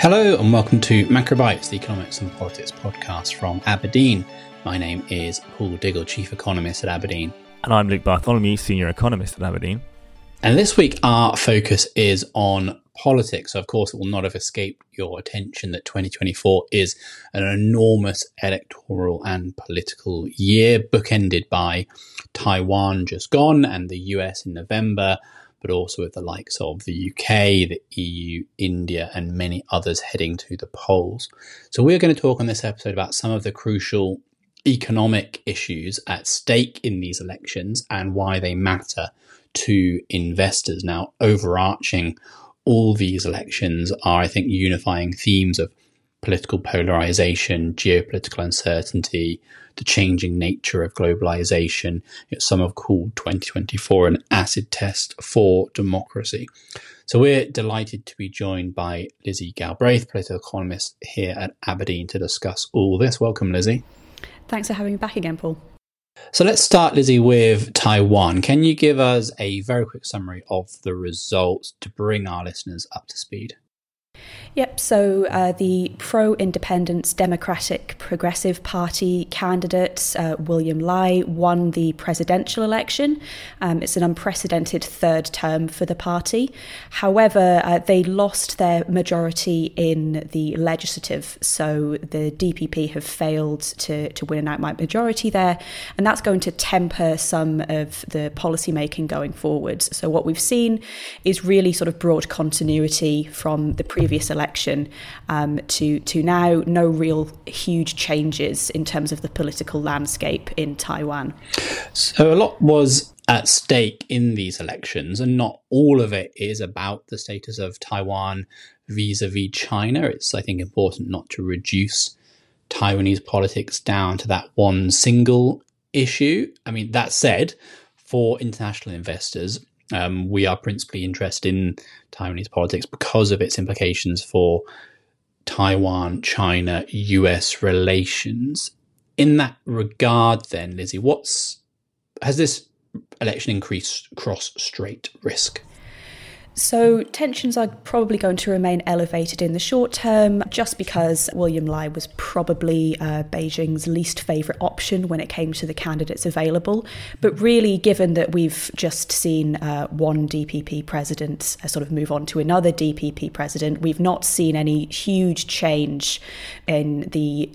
Hello and welcome to Macrobytes, the economics and politics podcast from Aberdeen. My name is Paul Diggle, Chief Economist at Aberdeen. And I'm Luke Bartholomew, Senior Economist at Aberdeen. And this week, our focus is on politics. So, of course, it will not have escaped your attention that 2024 is an enormous electoral and political year, bookended by Taiwan just gone and the US in November, but also with the likes of the UK, the EU, India, and many others heading to the polls. So, we're going to talk on this episode about some of the crucial economic issues at stake in these elections and why they matter to investors. Now, overarching all these elections are, I think, unifying themes of political polarization, geopolitical uncertainty, the changing nature of globalization. some have called 2024 an acid test for democracy. So we're delighted to be joined by Lizzy Galbraith, political economist here at Aberdeen, to discuss all this. Welcome, Lizzy. Thanks for having me back again, Paul. So let's start, Lizzy, with Taiwan. Can you give us a very quick summary of the results to bring our listeners up to speed? Yep, so uh, the pro independence Democratic Progressive Party candidate, uh, William Lai, won the presidential election. Um, it's an unprecedented third term for the party. However, uh, they lost their majority in the legislative, so the DPP have failed to, to win an outright majority there, and that's going to temper some of the policy making going forwards. So, what we've seen is really sort of broad continuity from the previous election election um, to to now no real huge changes in terms of the political landscape in Taiwan. So a lot was at stake in these elections, and not all of it is about the status of Taiwan vis-a-vis China. It's I think important not to reduce Taiwanese politics down to that one single issue. I mean, that said, for international investors, um, we are principally interested in Taiwanese politics because of its implications for Taiwan, China, US relations. In that regard, then, Lizzy, what's has this election increased cross strait risk? So, tensions are probably going to remain elevated in the short term just because William Lai was probably uh, Beijing's least favourite option when it came to the candidates available. But really, given that we've just seen uh, one DPP president uh, sort of move on to another DPP president, we've not seen any huge change in the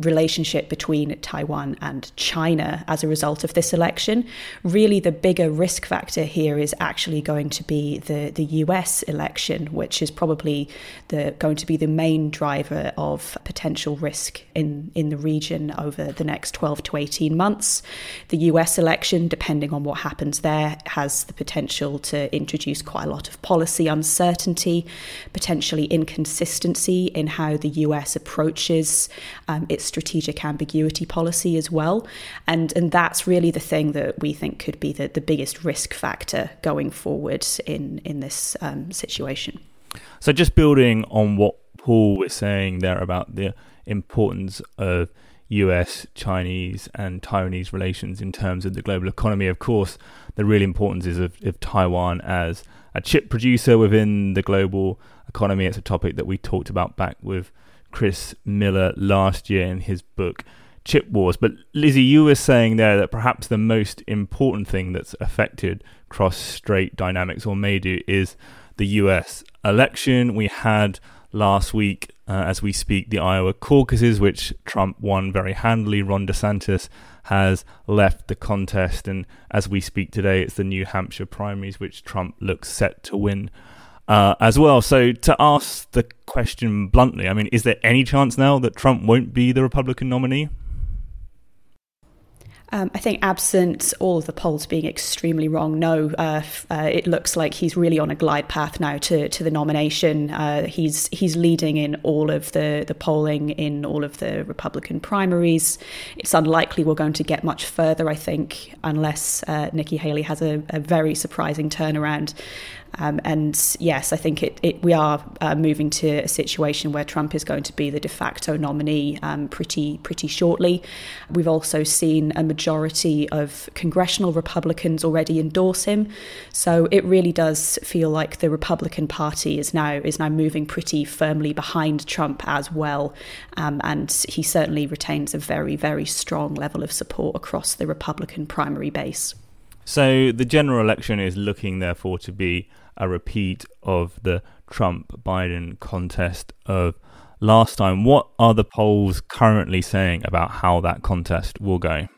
relationship between Taiwan and China as a result of this election. Really, the bigger risk factor here is actually going to be the, the US election, which is probably the, going to be the main driver of potential risk in, in the region over the next 12 to 18 months. The US election, depending on what happens there, has the potential to introduce quite a lot of policy uncertainty, potentially inconsistency in how the US approaches um, its strategic ambiguity policy as well. And, and that's really the thing that we think could be the, the biggest risk factor going forward in, in this um, situation. So, just building on what Paul was saying there about the importance of US, Chinese, and Taiwanese relations in terms of the global economy, of course, the real importance is of, of Taiwan as a chip producer within the global economy. It's a topic that we talked about back with Chris Miller last year in his book Chip Wars. But Lizzie, you were saying there that perhaps the most important thing that's affected cross strait dynamics or may do is the US election. We had last week, uh, as we speak, the Iowa caucuses, which Trump won very handily. Ron DeSantis has left the contest. And as we speak today, it's the New Hampshire primaries, which Trump looks set to win uh, as well. So to ask the question bluntly, I mean, is there any chance now that Trump won't be the Republican nominee? Um, I think, absent all of the polls being extremely wrong, no, uh, uh, it looks like he's really on a glide path now to, to the nomination. Uh, he's he's leading in all of the, the polling in all of the Republican primaries. It's unlikely we're going to get much further, I think, unless uh, Nikki Haley has a, a very surprising turnaround. Um, and yes, I think it, it we are uh, moving to a situation where Trump is going to be the de facto nominee um, pretty pretty shortly. We've also seen a majority of congressional Republicans already endorse him, so it really does feel like the Republican Party is now is now moving pretty firmly behind Trump as well, um, and he certainly retains a very very strong level of support across the Republican primary base. So the general election is looking, therefore, to be a repeat of the Trump Biden contest of last time. What are the polls currently saying about how that contest will go?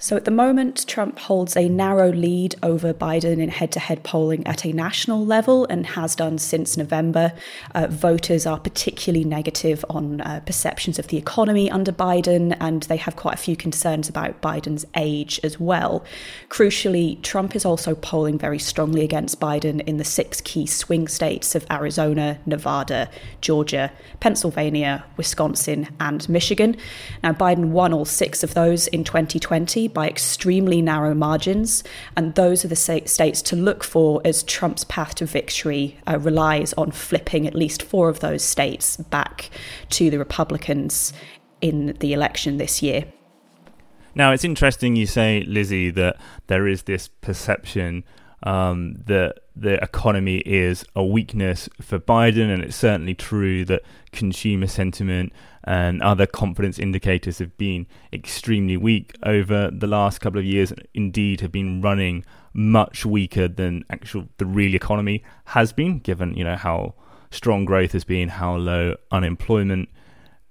So at the moment, Trump holds a narrow lead over Biden in head to head polling at a national level and has done since November. Uh, voters are particularly negative on uh, perceptions of the economy under Biden, and they have quite a few concerns about Biden's age as well. Crucially, Trump is also polling very strongly against Biden in the six key swing states of Arizona, Nevada, Georgia, Pennsylvania, Wisconsin, and Michigan. Now, Biden won all six of those in 2020 by extremely narrow margins, and those are the states to look for as Trump's path to victory uh, relies on flipping at least four of those states back to the Republicans in the election this year. Now, it's interesting you say, Lizzy, that there is this perception um, that the economy is a weakness for Biden, and it's certainly true that consumer sentiment and other confidence indicators have been extremely weak over the last couple of years. Indeed, have been running much weaker than actual the real economy has been, given you know how strong growth has been, how low unemployment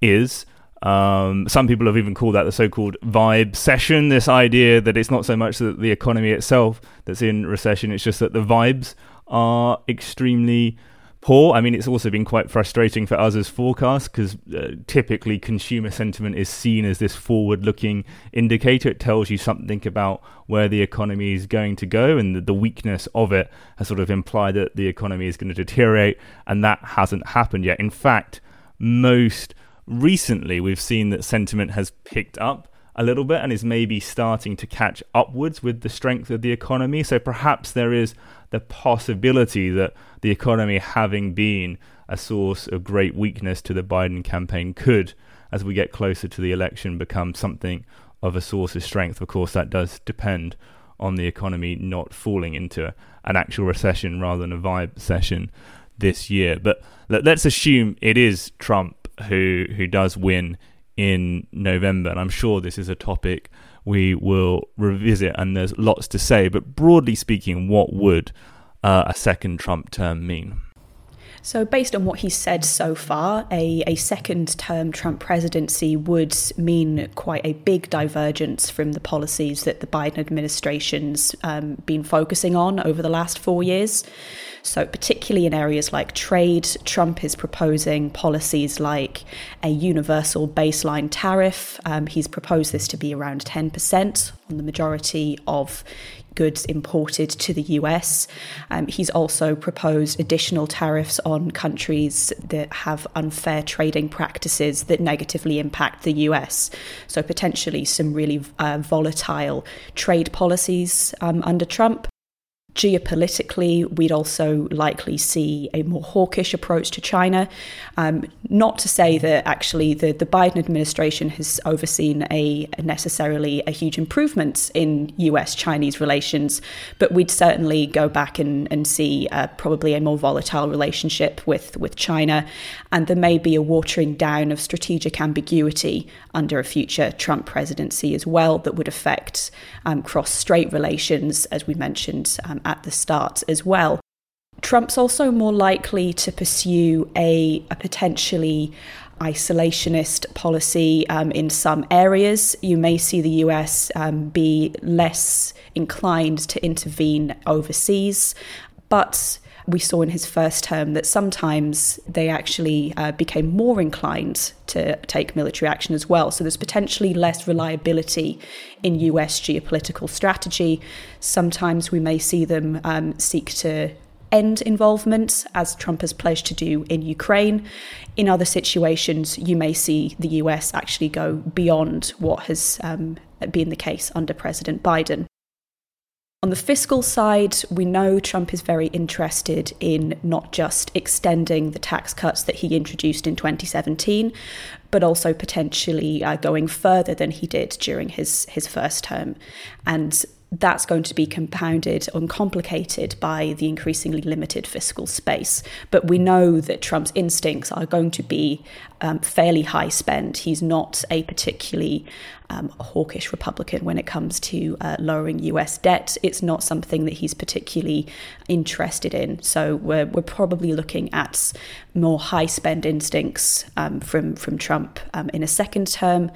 is. Um, some people have even called that the so-called vibe session. This idea that it's not so much that the economy itself that's in recession; it's just that the vibes are extremely poor. I mean, it's also been quite frustrating for us as forecasts because uh, typically consumer sentiment is seen as this forward-looking indicator. It tells you something about where the economy is going to go, and the, the weakness of it has sort of implied that the economy is going to deteriorate, and that hasn't happened yet. In fact, most recently we've seen that sentiment has picked up a little bit and is maybe starting to catch upwards with the strength of the economy. So perhaps there is the possibility that the economy, having been a source of great weakness to the Biden campaign, could, as we get closer to the election, become something of a source of strength. Of course, that does depend on the economy not falling into an actual recession rather than a vibe session this year. But let's assume it is Trump who who does win in November, and I'm sure this is a topic we will revisit, and there's lots to say. But broadly speaking, what would uh, a second Trump term mean? So, based on what he's said so far, a, a second term Trump presidency would mean quite a big divergence from the policies that the Biden administration's um, been focusing on over the last four years. So, particularly in areas like trade, Trump is proposing policies like a universal baseline tariff. Um, he's proposed this to be around 10% on the majority of goods imported to the US. Um, he's also proposed additional tariffs on countries that have unfair trading practices that negatively impact the US. So, potentially, some really uh, volatile trade policies um, under Trump. Geopolitically, we'd also likely see a more hawkish approach to China. Um, not to say that actually the, the Biden administration has overseen a necessarily a huge improvement in US Chinese relations, but we'd certainly go back and, and see uh, probably a more volatile relationship with, with China. And there may be a watering down of strategic ambiguity under a future Trump presidency as well that would affect um, cross strait relations, as we mentioned um, at the start as well. Trump's also more likely to pursue a, a potentially isolationist policy um, in some areas. You may see the US um, be less inclined to intervene overseas, but we saw in his first term that sometimes they actually uh, became more inclined to take military action as well. So there's potentially less reliability in US geopolitical strategy. Sometimes we may see them um, seek to end involvement, as Trump has pledged to do in Ukraine. In other situations, you may see the US actually go beyond what has um, been the case under President Biden. On the fiscal side, we know Trump is very interested in not just extending the tax cuts that he introduced in 2017, but also potentially uh, going further than he did during his, his first term. And that's going to be compounded and complicated by the increasingly limited fiscal space. But we know that Trump's instincts are going to be um, fairly high spend. He's not a particularly um, hawkish Republican when it comes to uh, lowering US debt. It's not something that he's particularly interested in. So we're, we're probably looking at more high spend instincts um, from, from Trump um, in a second term.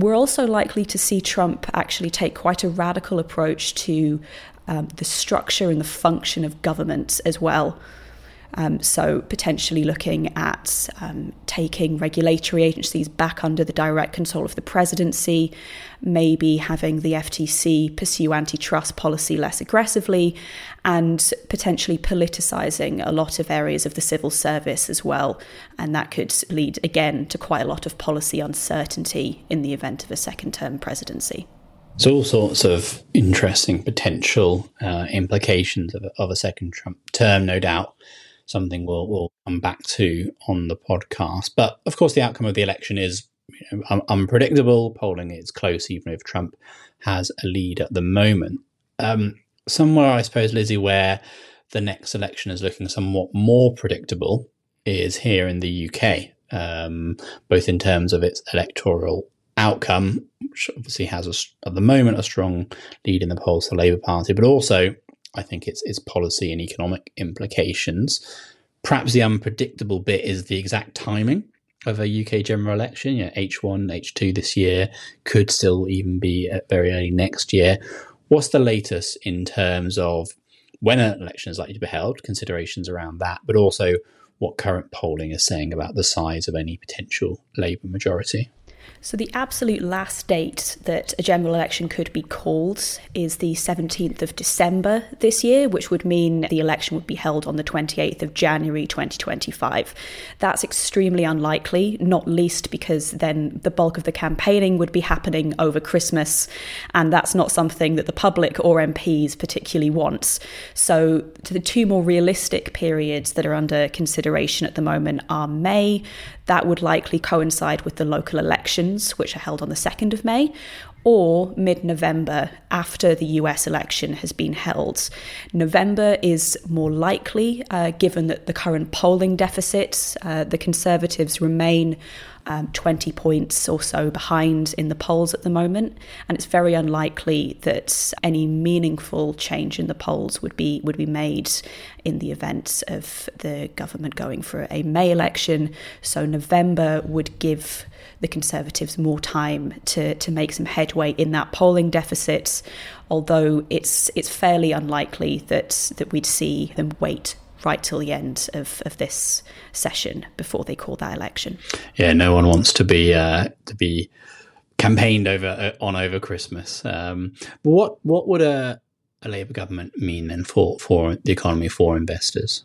We're also likely to see Trump actually take quite a radical approach to um, the structure and the function of government as well. Um, so, potentially looking at um, taking regulatory agencies back under the direct control of the presidency, maybe having the FTC pursue antitrust policy less aggressively, and potentially politicizing a lot of areas of the civil service as well. And that could lead, again, to quite a lot of policy uncertainty in the event of a second term presidency. So, all sorts of interesting potential uh, implications of, of a second Trump term, no doubt something we'll, we'll come back to on the podcast. But of course, the outcome of the election is you know, un- unpredictable. Polling is close, even if Trump has a lead at the moment. Um, somewhere, I suppose, Lizzy, where the next election is looking somewhat more predictable is here in the UK, um, both in terms of its electoral outcome, which obviously has a, at the moment a strong lead in the polls for the Labour Party, but also I think it's its policy and economic implications. Perhaps the unpredictable bit is the exact timing of a UK general election. You know, H1, H2 this year could still even be very early next year. What's the latest in terms of when an election is likely to be held, considerations around that, but also what current polling is saying about the size of any potential Labour majority? So, the absolute last date that a general election could be called is the 17th of December this year, which would mean the election would be held on the 28th of January 2025. That's extremely unlikely, not least because then the bulk of the campaigning would be happening over Christmas, and that's not something that the public or MPs particularly wants. So, the two more realistic periods that are under consideration at the moment are May, that would likely coincide with the local elections, which are held on the 2nd of May, or mid November after the US election has been held. November is more likely, uh, given that the current polling deficit, uh, the Conservatives remain um, 20 points or so behind in the polls at the moment, and it's very unlikely that any meaningful change in the polls would be would be made in the event of the government going for a May election. So November would give the Conservatives more time to to make some headway in that polling deficit, although it's it's fairly unlikely that that we'd see them wait right till the end of, of this session before they call that election. Yeah, no one wants to be uh, to be campaigned over uh, on over Christmas. Um, but what what would a a Labour government mean then for for the economy for investors?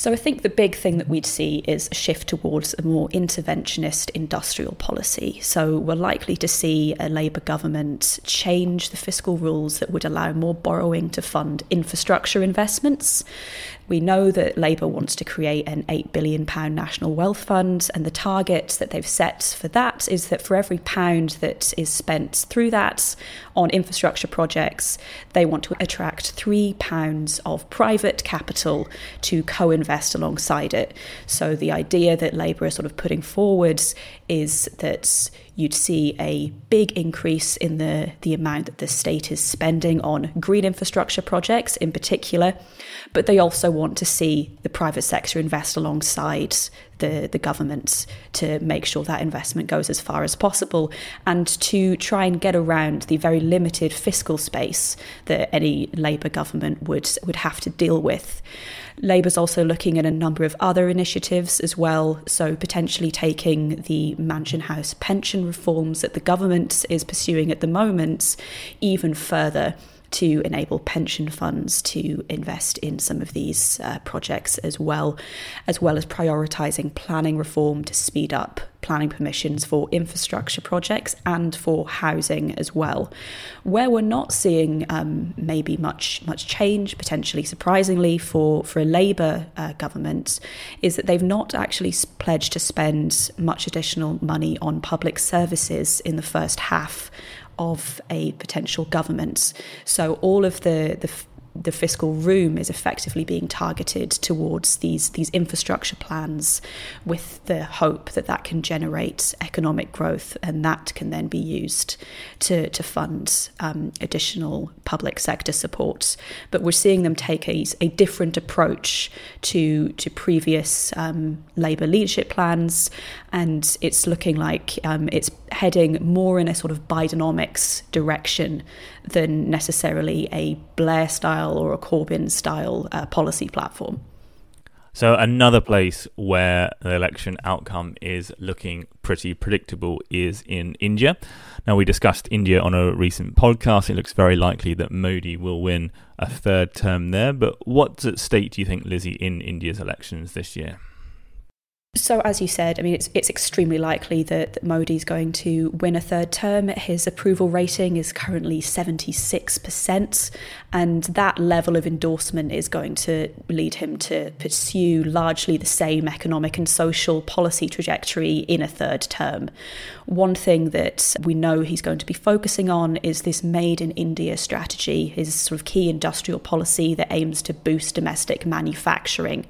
So I think the big thing that we'd see is a shift towards a more interventionist industrial policy. So we're likely to see a Labour government change the fiscal rules that would allow more borrowing to fund infrastructure investments. We know that Labour wants to create an £8 billion national wealth fund, and the target that they've set for that is that for every pound that is spent through that on infrastructure projects, they want to attract £3 of private capital to co invest alongside it. So the idea that Labour is sort of putting forwards is that you'd see a big increase in the, the amount that the state is spending on green infrastructure projects in particular but they also want to see the private sector invest alongside the, the government to make sure that investment goes as far as possible and to try and get around the very limited fiscal space that any Labour government would would have to deal with. Labour's also looking at a number of other initiatives as well, so potentially taking the Mansion House pension reforms that the government is pursuing at the moment even further to enable pension funds to invest in some of these uh, projects as well, as well as prioritising planning reform to speed up planning permissions for infrastructure projects and for housing as well. Where we're not seeing um, maybe much much change, potentially surprisingly for for a Labour uh, government, is that they've not actually pledged to spend much additional money on public services in the first half of a potential government. So all of the the the fiscal room is effectively being targeted towards these these infrastructure plans with the hope that that can generate economic growth and that can then be used to to fund um, additional public sector support but we're seeing them take a, a different approach to to previous um, labor leadership plans and it's looking like um, it's heading more in a sort of Bidenomics direction than necessarily a Blair style or a Corbyn style uh, policy platform. So, another place where the election outcome is looking pretty predictable is in India. Now, we discussed India on a recent podcast. It looks very likely that Modi will win a third term there. But what's at stake, do you think, Lizzy, in India's elections this year? So, as you said, I mean, it's, it's extremely likely that, that Modi's going to win a third term. His approval rating is currently 76%, and that level of endorsement is going to lead him to pursue largely the same economic and social policy trajectory in a third term. One thing that we know he's going to be focusing on is this Made in India strategy, his sort of key industrial policy that aims to boost domestic manufacturing.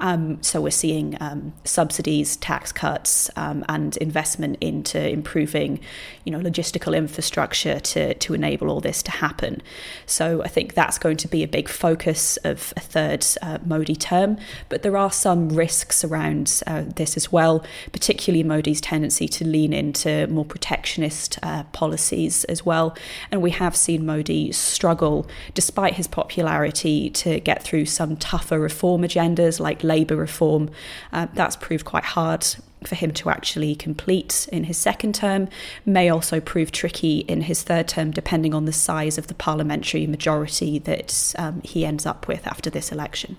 Um, so we're seeing um, subsidies, tax cuts, um, and investment into improving, you know, logistical infrastructure to to enable all this to happen. So I think that's going to be a big focus of a third uh, Modi term. But there are some risks around uh, this as well, particularly Modi's tendency to lean into more protectionist uh, policies as well. And we have seen Modi struggle, despite his popularity, to get through some tougher reform agendas like labour reform. Uh, that's proved quite hard for him to actually complete in his second term may also prove tricky in his third term, depending on the size of the parliamentary majority that um, he ends up with after this election.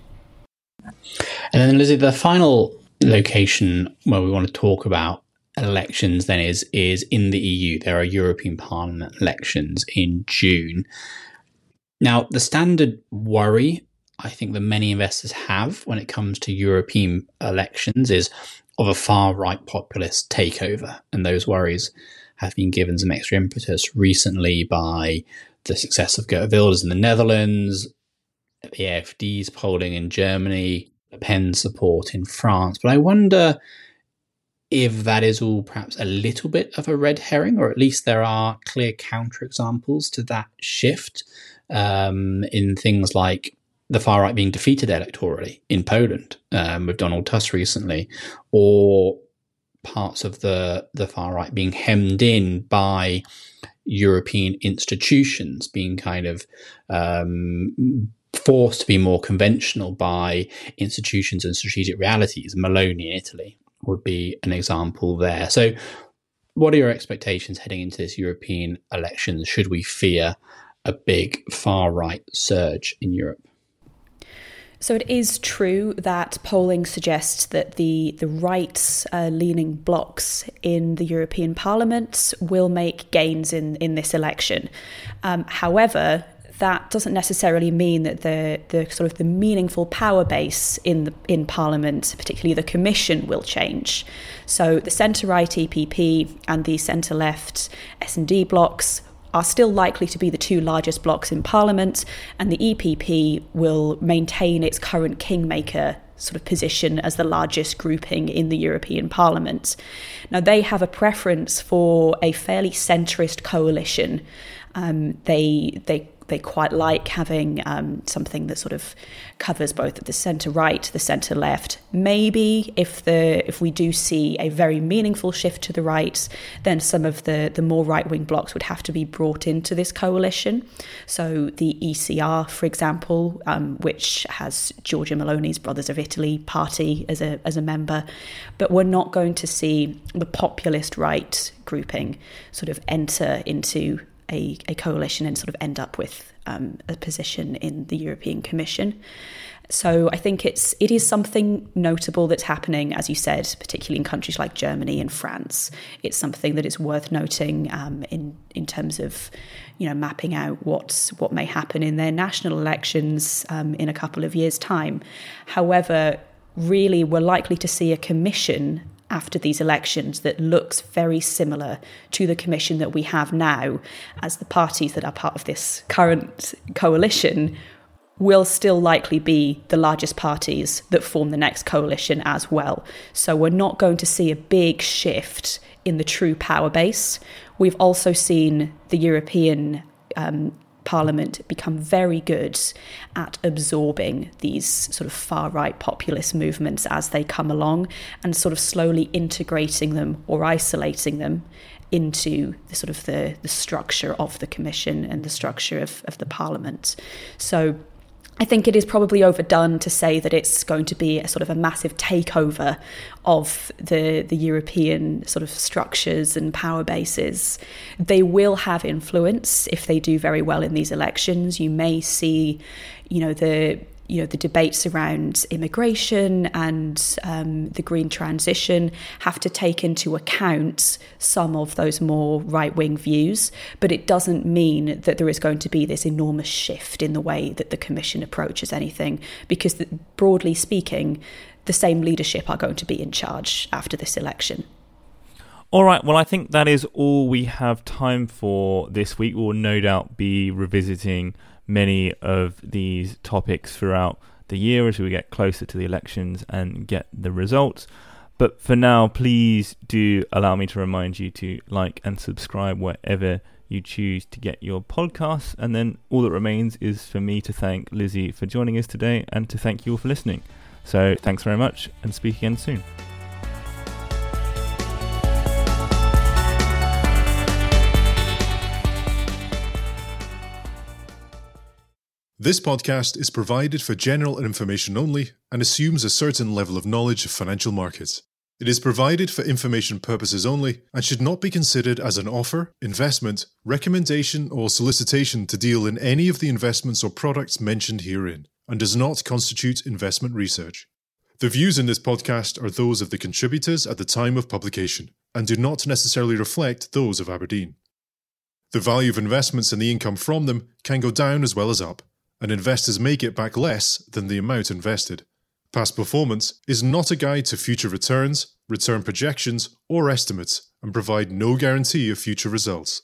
And then, Lizzy, the final location where we want to talk about elections then is is in the EU. There are European Parliament elections in June. Now, the standard worry I think that many investors have when it comes to European elections is of a far right populist takeover. And those worries have been given some extra impetus recently by the success of Geert Wilders in the Netherlands, the AFD's polling in Germany, Le Pen support in France. But I wonder if that is all perhaps a little bit of a red herring, or at least there are clear counterexamples to that shift um, in things like the far right being defeated electorally in Poland um, with Donald Tusk recently, or parts of the the far right being hemmed in by European institutions being kind of um, forced to be more conventional by institutions and strategic realities. Meloni in Italy would be an example there. So, what are your expectations heading into this European elections? Should we fear a big far right surge in Europe? So it is true that polling suggests that the the right uh, leaning blocs in the European Parliament will make gains in in this election. Um, however, that doesn't necessarily mean that the the sort of the meaningful power base in the in Parliament, particularly the Commission, will change. So the centre right EPP and the centre left S and D blocs are still likely to be the two largest blocs in Parliament, and the EPP will maintain its current kingmaker sort of position as the largest grouping in the European Parliament. Now, they have a preference for a fairly centrist coalition. Um, they they they quite like having um, something that sort of covers both the centre right, the centre left. Maybe if the if we do see a very meaningful shift to the right, then some of the the more right wing blocks would have to be brought into this coalition. So the ECR, for example, um, which has Giorgia Meloni's Brothers of Italy party as a as a member, but we're not going to see the populist right grouping sort of enter into a, a coalition and sort of end up with um, a position in the European Commission. So I think it's it is something notable that's happening, as you said, particularly in countries like Germany and France. It's something that is worth noting um, in in terms of you know mapping out what what may happen in their national elections um, in a couple of years' time. However, really, we're likely to see a commission after these elections that looks very similar to the commission that we have now, as the parties that are part of this current coalition will still likely be the largest parties that form the next coalition as well. So we're not going to see a big shift in the true power base. We've also seen the European um, Parliament become very good at absorbing these sort of far right populist movements as they come along and sort of slowly integrating them or isolating them into the sort of the, the structure of the commission and the structure of, of the parliament. So I think it is probably overdone to say that it's going to be a sort of a massive takeover of the the European sort of structures and power bases. They will have influence if they do very well in these elections. You may see, you know, the you know the debates around immigration and um, the green transition have to take into account some of those more right wing views, but it doesn't mean that there is going to be this enormous shift in the way that the Commission approaches anything, because the, broadly speaking, the same leadership are going to be in charge after this election. All right, well, I think that is all we have time for this week. We'll no doubt be revisiting many of these topics throughout the year as we get closer to the elections and get the results. But for now, please do allow me to remind you to like and subscribe wherever you choose to get your podcasts. And then all that remains is for me to thank Lizzy for joining us today and to thank you all for listening. So thanks very much and speak again soon. This podcast is provided for general information only and assumes a certain level of knowledge of financial markets. It is provided for information purposes only and should not be considered as an offer, investment, recommendation, or solicitation to deal in any of the investments or products mentioned herein, and does not constitute investment research. The views in this podcast are those of the contributors at the time of publication and do not necessarily reflect those of Aberdeen. The value of investments and the income from them can go down as well as up and investors may get back less than the amount invested. Past performance is not a guide to future returns, return projections, or estimates, and provide no guarantee of future results.